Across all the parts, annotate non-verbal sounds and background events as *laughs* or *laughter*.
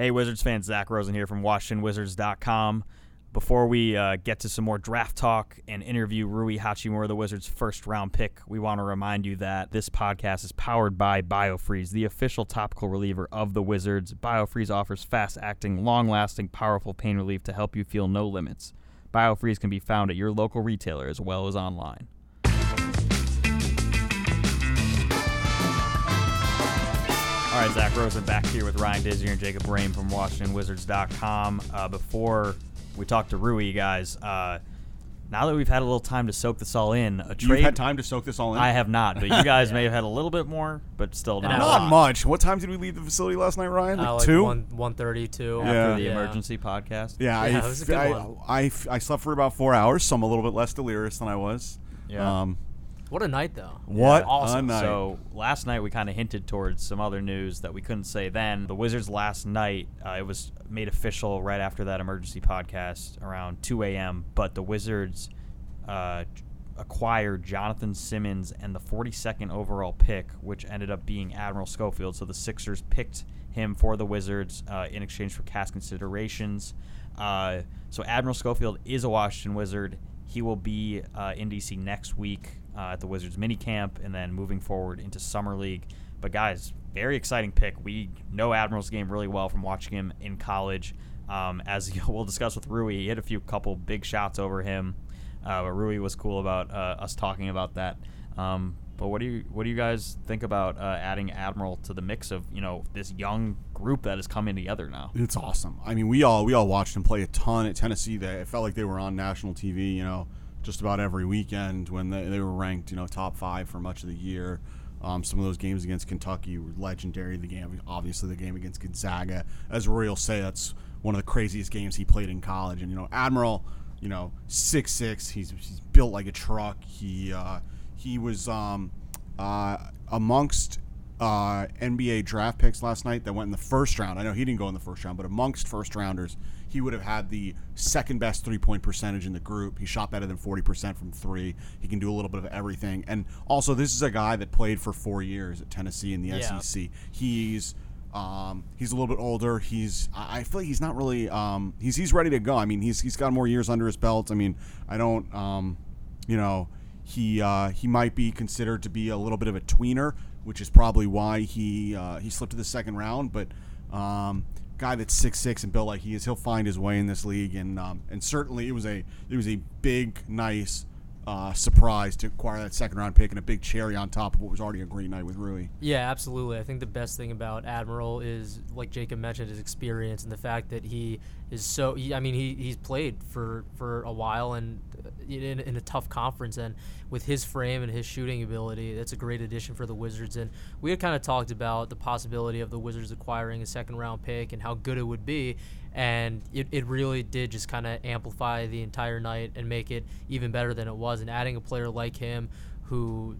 Hey, Wizards fans, Zach Rosen here from WashingtonWizards.com. Before we uh, get to some more draft talk and interview Rui Hachimura, the Wizards' first round pick, we want to remind you that this podcast is powered by BioFreeze, the official topical reliever of the Wizards. BioFreeze offers fast acting, long lasting, powerful pain relief to help you feel no limits. BioFreeze can be found at your local retailer as well as online. All right, Zach Rosen back here with Ryan Dizier and Jacob Rame from WashingtonWizards.com. Uh, before we talk to Rui, guys, uh, now that we've had a little time to soak this all in, a trade. You've had time to soak this all in. I have not, but you guys *laughs* may have had a little bit more, but still not. An a hour. Not much. What time did we leave the facility last night, Ryan? Like Uh, like two. one one thirty two. After Yeah. the Yeah. emergency podcast. yeah, Yeah, I, it was a good I, one. I, I slept for about four hours, so I'm a little bit less delirious than I was. Yeah. Um, What a night though. what awesome. a night. So last night we kind of hinted towards some other news that we couldn't say then. The Wizards last night, uh, it was made official right after that emergency podcast around 2 a.m. But the Wizards uh, acquired Jonathan Simmons and the 42nd overall pick, which ended up being Admiral Schofield. So the Sixers picked him for the Wizards uh, in exchange for cash considerations. Uh, so Admiral Schofield is a Washington Wizard. He will be uh, in DC next week uh, at the Wizards mini camp, and then moving forward into Summer League. But guys, very exciting pick. We know Admiral's game really well from watching him in college. Um, as *laughs* we'll discuss with Rui, he hit a few couple big shots over him. Uh, but Rui was cool about uh, us talking about that. Um, but what do you what do you guys think about uh, adding Admiral to the mix of you know this young group that is coming together now? It's awesome. I mean, we all we all watched him play a ton at Tennessee. They it felt like they were on national TV. You know, just about every weekend when they, they were ranked, you know, top five for much of the year. Um, some of those games against Kentucky were legendary. The game, obviously, the game against Gonzaga, as Rui will say, that's one of the craziest games he played in college. And you know, Admiral, you know, six six. He's he's built like a truck. He uh, he was um, uh, amongst uh, NBA draft picks last night that went in the first round. I know he didn't go in the first round, but amongst first rounders, he would have had the second best three point percentage in the group. He shot better than 40% from three. He can do a little bit of everything. And also, this is a guy that played for four years at Tennessee in the Yeah. SEC. He's. Um, he's a little bit older. He's I I feel like he's not really um, he's he's ready to go. I mean he's he's got more years under his belt. I mean I don't um, you know he uh, he might be considered to be a little bit of a tweener, which is probably why he uh, he slipped to the second round. But um, guy that's six six and built like he is, he'll find his way in this league. And um, and certainly it was a it was a big nice uh, surprise to acquire that second round pick and a big cherry on top of what was already a great night with Rui. Yeah, absolutely. I think the best thing about Admiral is, like Jacob mentioned, his experience and the fact that he is so. He, I mean, he, he's played for, for a while and uh, in, in a tough conference, and with his frame and his shooting ability, that's a great addition for the Wizards. And we had kind of talked about the possibility of the Wizards acquiring a second round pick and how good it would be. And it, it really did just kind of amplify the entire night and make it even better than it was. And adding a player like him who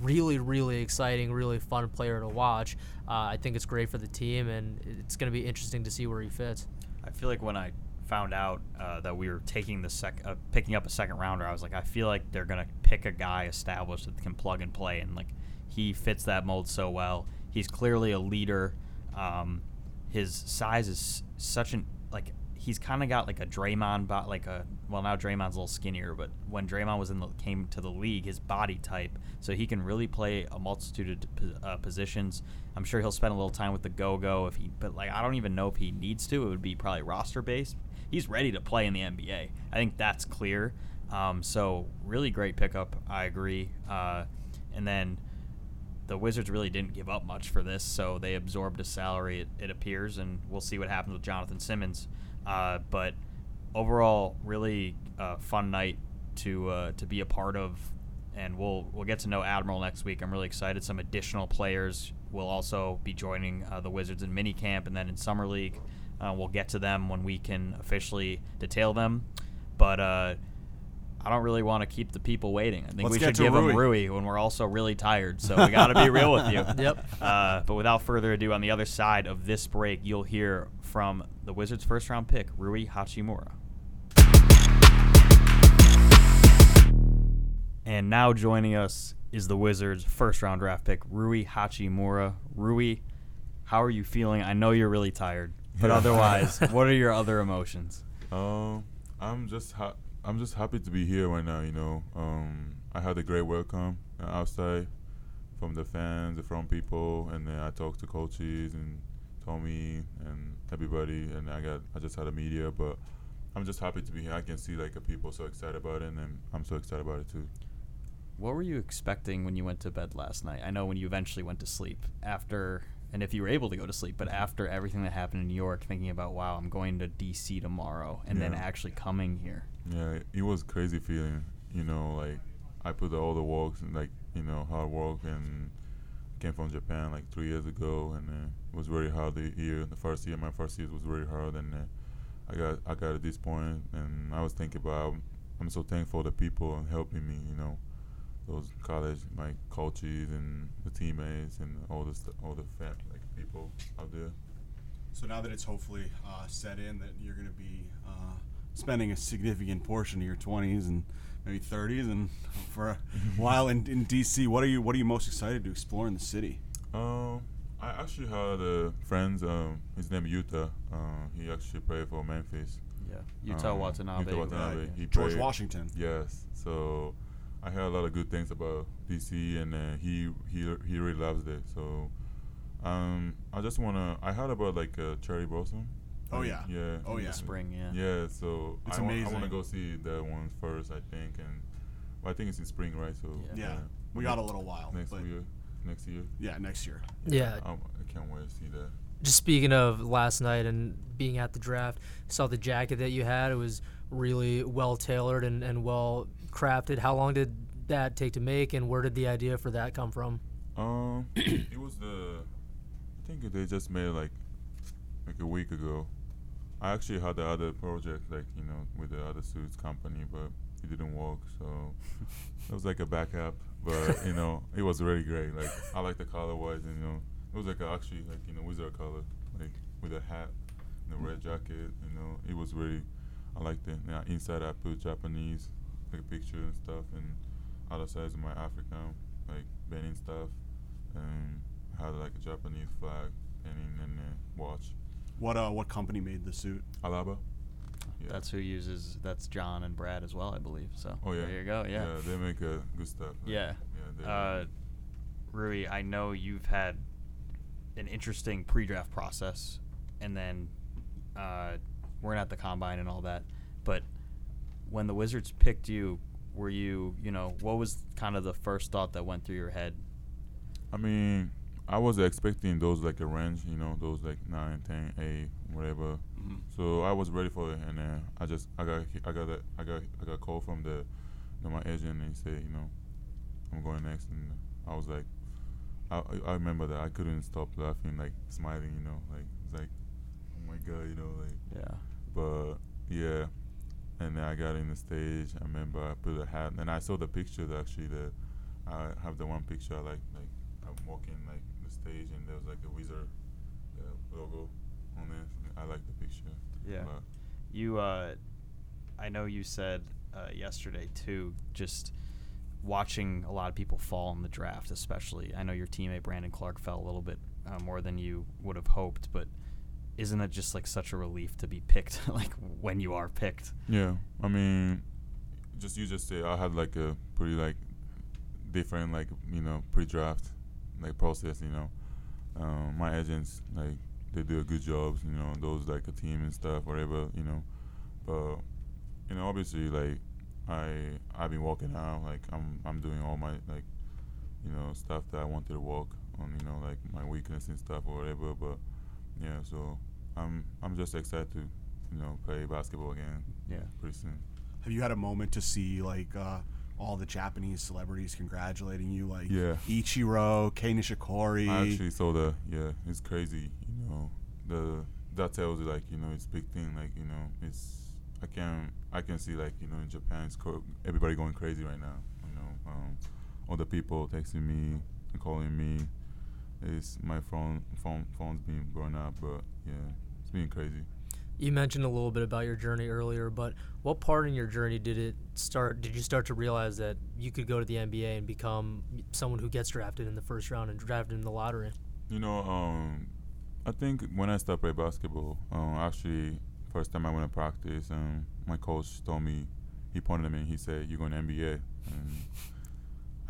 really, really exciting, really fun player to watch. Uh, I think it's great for the team, and it's going to be interesting to see where he fits. I feel like when I found out uh, that we were taking the sec, uh, picking up a second rounder, I was like, I feel like they're gonna pick a guy established that can plug and play, and like he fits that mold so well. He's clearly a leader. Um, his size is such an like he's kind of got like a Draymond, bo- like a well now Draymond's a little skinnier, but when Draymond was in the came to the league, his body type, so he can really play a multitude of uh, positions. I'm sure he'll spend a little time with the go go if he, but like I don't even know if he needs to. It would be probably roster based. He's ready to play in the NBA. I think that's clear. Um, so really great pickup. I agree. Uh, and then the Wizards really didn't give up much for this, so they absorbed a salary, it, it appears, and we'll see what happens with Jonathan Simmons. Uh, but overall, really uh, fun night to uh, to be a part of, and we'll we'll get to know Admiral next week. I'm really excited. Some additional players will also be joining uh, the Wizards in minicamp and then in summer league. Uh, we'll get to them when we can officially detail them, but. I don't really want to keep the people waiting. I think Let's we should to give them Rui. Rui when we're also really tired. So we got to be real with you. *laughs* Yep. Uh, but without further ado, on the other side of this break, you'll hear from the Wizards' first round pick, Rui Hachimura. And now joining us is the Wizards' first round draft pick, Rui Hachimura. Rui, how are you feeling? I know you're really tired. But otherwise, *laughs* what are your other emotions? Um, I'm just ha- I'm just happy to be here right now. You know, um, I had a great welcome uh, outside from the fans, from people, and then I talked to coaches and Tommy and everybody, and I got I just had a media, but I'm just happy to be here. I can see like people so excited about it, and I'm so excited about it too. What were you expecting when you went to bed last night? I know when you eventually went to sleep after, and if you were able to go to sleep, but after everything that happened in New York, thinking about, wow, I'm going to DC tomorrow, and then actually coming here. Yeah, it was crazy feeling. You know, like I put all the walks and, like you know, hard work, and came from Japan like three years ago, and uh, it was very hard the year. The first year, my first year was very hard, and uh, I got I got at this point, and I was thinking about. I'm so thankful the people helping me. You know, those college my coaches and the teammates and all the st- all the fam- like people out there. So now that it's hopefully uh, set in that you're going to be uh, spending a significant portion of your 20s and maybe 30s and *laughs* for a while in, in DC, what are you what are you most excited to explore in the city? Um, I actually had a friend. Um, his name Yuta. Uh, he actually played for Memphis. Yeah, Yuta Um, Watanabe. Yuta Watanabe. Yeah, He George played- Washington. Yes. So I heard a lot of good things about DC, and uh, he he he really loves it. So um, I just wanna. I heard about like uh, cherry blossom. Oh, yeah. Yeah. Oh, yeah. spring, yeah. Yeah. So It's I, wa- I want amazing. to go see that one first. I think, and well, I think it's in spring, right? So Yeah. Yeah, we got a little while. next year. Next year. Yeah, next year. Yeah. Um, I can't wait to see that. Just speaking of last night and being at the draft, saw the jacket that you had. It was really well tailored and, and well crafted. How long did that take to make, and where did the idea for that come from? Um, *clears throat* it was the. I think they just made it like, like a week ago. I actually had the other project, like you know, with the other suits company, but it didn't work. So *laughs* it was like a backup. But you know, it was really great. Like I like the color wise, and you know, it was like a, actually like you know wizard color, like with a hat and a red jacket. You know, it was really. I liked it. Now inside I put Japanese, like a picture and stuff, and other sides of my African, like Benin stuff, and I had like a Japanese flag hanging and a watch. What uh what company made the suit? Alaba. Yeah. That's who uses. That's John and Brad as well, I believe. So Oh yeah. there you go. Yeah. Yeah, they make uh, good stuff. like, Yeah. Yeah. Uh, Rui, I know you've had an interesting pre-draft process, and then uh, we're at the combine and all that. But when the Wizards picked you, were you, you know, what was kind of the first thought that went through your head? I mean, I was expecting those like a range, you know, those like nine, ten, eight, whatever. Mhm. So I was ready for it, and then I just I got I got a, I got I got a call from the, you know, my agent, and he said, you know, I'm going next, and I was like, I I- I remember that I couldn't stop laughing, like smiling, you know, like it's like, oh my god, you know, like. Yeah. But yeah, and then I got in the stage. I remember I put a hat, and I saw the pictures actually. The I have the one picture I like like I'm walking like the stage, and there was like a wizard uh, logo on it. I like the picture. Yeah. You, uh, I know you said uh, yesterday too, just watching a lot of people fall in the draft, especially. I know your teammate Brandon Clarke fell a little bit uh, more than you would have hoped, but isn't it just like such a relief to be picked, *laughs* like when you are picked? yeah, I mean, just you just say I had like a pretty like different like you know pre-draft like process. You know, um, my agents like they do a good job. You know, those like a team and stuff, whatever. You know, but you know, obviously like I I've been walking out. Like I'm I'm doing all my like you know stuff that I wanted to walk on. You know, like my weakness and stuff or whatever. But yeah, so I'm I'm just excited to you know play basketball again. Yeah. pretty soon. Have you had a moment to see like uh, all the Japanese celebrities congratulating you, like Yeah. Ichiro, Kei Nishikori? I actually saw the yeah, it's crazy. You know, the that tells you like you know it's big thing. Like you know, it's I can I can see like you know in Japan, it's co- everybody going crazy right now. You know, um, all the people texting me and calling me. It's my phone phone phone's being blown up, but yeah, it's being crazy. You mentioned a little bit about your journey earlier, but what part in your journey did it start? Did you start to realize that you could go to the NBA and become someone who gets drafted in the first round and drafted in the lottery? You know, um, I think when I started playing basketball, um, actually, first time I went to practice, um, my coach told me, he pointed at me and he said, "You're going to NBA," and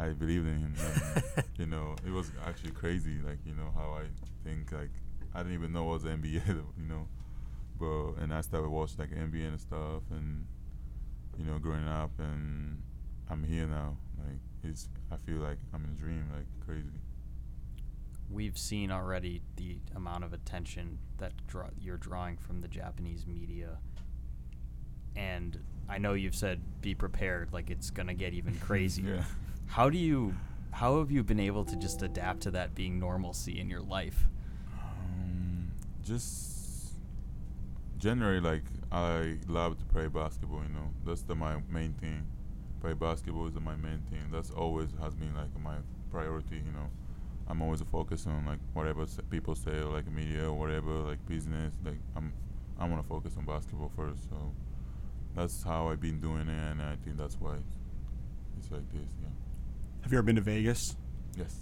I believed in him. And, *laughs* you know, it was actually crazy, like you know how I think like I didn't even know what was NBA, *laughs* you know, but and I started watching like NBA and stuff, and you know, growing up, and I'm here now. Like it's, I feel like I'm in a dream, like crazy. We've seen already the amount of attention that draw, you're drawing from the Japanese media, and I know you've said be prepared, like it's gonna get even *laughs* crazier. Yeah. How do you, how have you been able to just adapt to that being normalcy in your life? Um, just generally, like I love to play basketball. You know, that's the my main thing. Play basketball is my main thing. That's always has been like my priority. You know, I'm always focused on like whatever people say, like media or whatever, like business. Like I'm, I want to focus on basketball first. So that's how I've been doing it, and I think that's why it's like this. Yeah. Have you ever been to Vegas? Yes.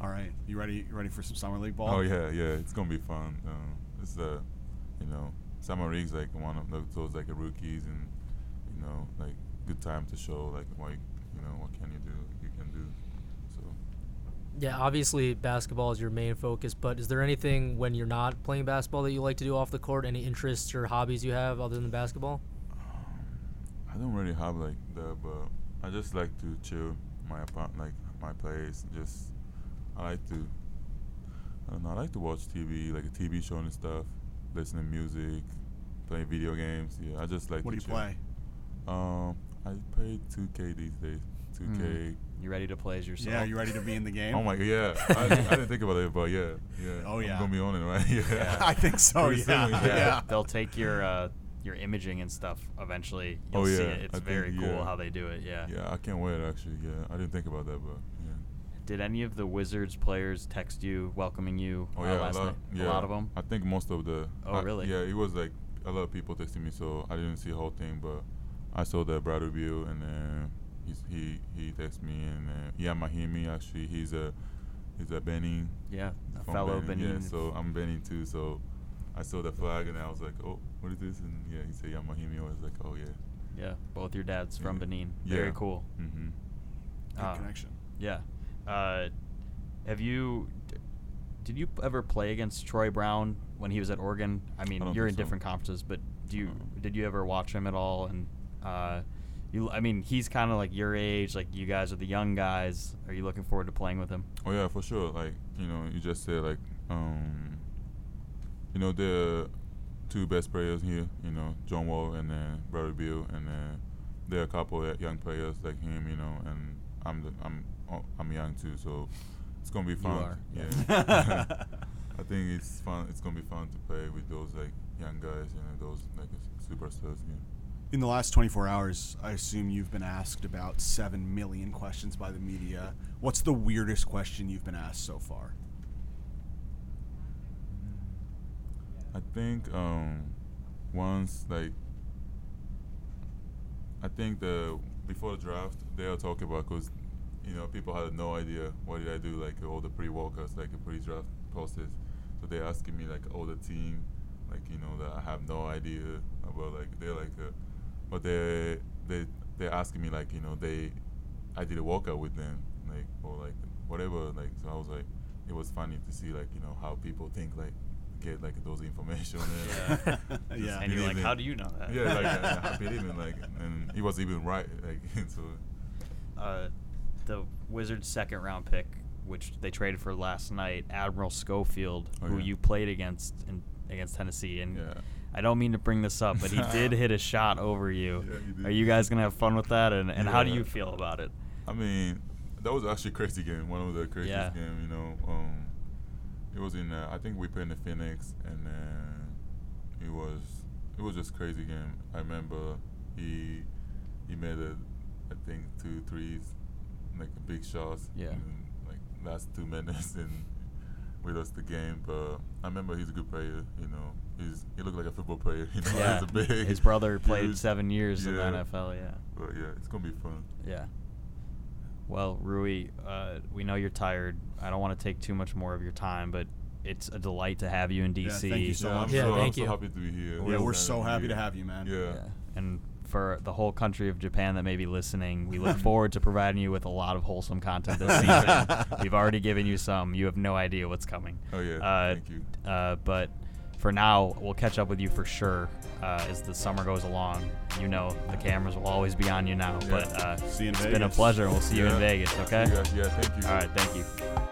All right, you ready? You ready for some summer league ball? Oh yeah, yeah, it's gonna be fun. Um, it's uh, you know, summer league's like one of those, those like rookies, and you know, like good time to show like what you, you know what can you do, you can do. So Yeah, obviously basketball is your main focus, but is there anything when you're not playing basketball that you like to do off the court? Any interests or hobbies you have other than basketball? um, I don't really have like that, but I just like to chill my apartment, like my place. Just I like to. I don't know. I like to watch TV, like a TV show and stuff, listen to music, play video games. Yeah, I just like. What do to you chill. play? Um, I play 2K these days. 2K. You ready to play as yourself? Yeah, you ready to be in the *laughs* game? Oh my god, yeah. I, I didn't think about it, but yeah, yeah. Oh, yeah. I'm gonna be on it, right? *laughs* Yeah. *laughs* I think so. Yeah. soon, yeah, yeah. they'll take your uh, your imaging and stuff eventually. You'll Oh, see yeah, it. It's I think, very cool yeah. how they do it. Yeah. Yeah, I can't wait actually. Yeah, I didn't think about that, but yeah. Did any of the Wizards players text you welcoming you Oh uh, yeah, last a lot. night? Yeah, A lot of them. I think most of the. Oh, I- really? Yeah, it was like a lot of people texting me, so I didn't see the whole thing, but I saw the Brad review, and then he's, he he texted me, and uh, yeah, Mahinmi actually, he's a he's a Benin. Yeah, a fellow Benin, Benin. Yeah, so I'm Benin too, so I saw the flag, and I was like, oh, what is this? And yeah, he said yeah, Mahinmi. I was like, oh yeah. yeah, both your dads from Yeah. Benin. Very Yeah. cool. Mm-hmm. Good Uh, connection. Yeah. Uh, have you? d- Did you ever play against Troy Brown when he was at Oregon? I mean, I you're in so. different conferences, but do you Uh-uh. did you ever watch him at all? And uh, you, I mean, he's kind of like your age. Like you guys are the young guys. Are you looking forward to playing with him? Oh yeah, for sure. Like you know, you just said like um, you know the two best players here. You know, John Wall and then Bradley Beal, and then there are a couple of young players like him. You know, and I'm the, I'm oh, I'm young too, so it's gonna be fun. are, Yeah. yeah. *laughs* *laughs* I think it's fun. It's gonna be fun to play with those like young guys. You know, those like superstars. Yeah. In the last 24 hours, I assume you've been asked about 7 million questions by the media. What's the weirdest question you've been asked so far? I think um, once like I think the before the draft they were talking about because you know people had no idea what did I do like all the pre-workouts like a pre-draft process. So they're asking me like all the team like you know that I have no idea about like they're like uh, but they they they're asking me like you know they I did a workout with them like or like whatever like so I was like it was funny to see like you know how people think like get like those information and Yeah. *laughs* *laughs* yeah. And you're like, believe how do you know that? yeah like I, I believe in like and he was even right like *laughs* so uh, the Wizards' second round pick, which they traded for last night, Admiral Schofield, Oh, who yeah. you played against in, against Tennessee, and Yeah. I don't mean to bring this up, but he did hit a shot over you. Yeah. Are you guys gonna have fun with that? And, and how do you feel about it? I mean that was actually a crazy game one of the craziest Yeah. game you know um it was in uh, I think we played in the Phoenix and uh, it was it was just crazy game I remember he he made a I think two threes like big shots Yeah. in, like last two *laughs* minutes and we lost the game but I remember he's a good player you know he's he looked like a football player *laughs* you know yeah, he's a big his brother played seven years in the NFL. Yeah, but yeah it's gonna be fun yeah. Well, Rui, uh, we know you're tired. I don't want to take too much more of your time, but it's a delight to have you in Yeah, DC. thank you so yeah, much. I'm Yeah, so, thank I'm so you. happy to be here. Yeah, we're so happy to have you, man. Yeah. And for the whole country of Japan that may be listening, we look *laughs* forward to providing you with a lot of wholesome content this season. *laughs* We've already given you some. You have no idea what's coming. Oh yeah. Uh, thank you. Uh, but for now, we'll catch up with you for sure uh, as the summer goes along. You know, the cameras will always be on you now. Yeah. But uh, See you in it's been a pleasure, we'll see you in Vegas. Okay. Yeah, yeah, thank you. All right. Thank you.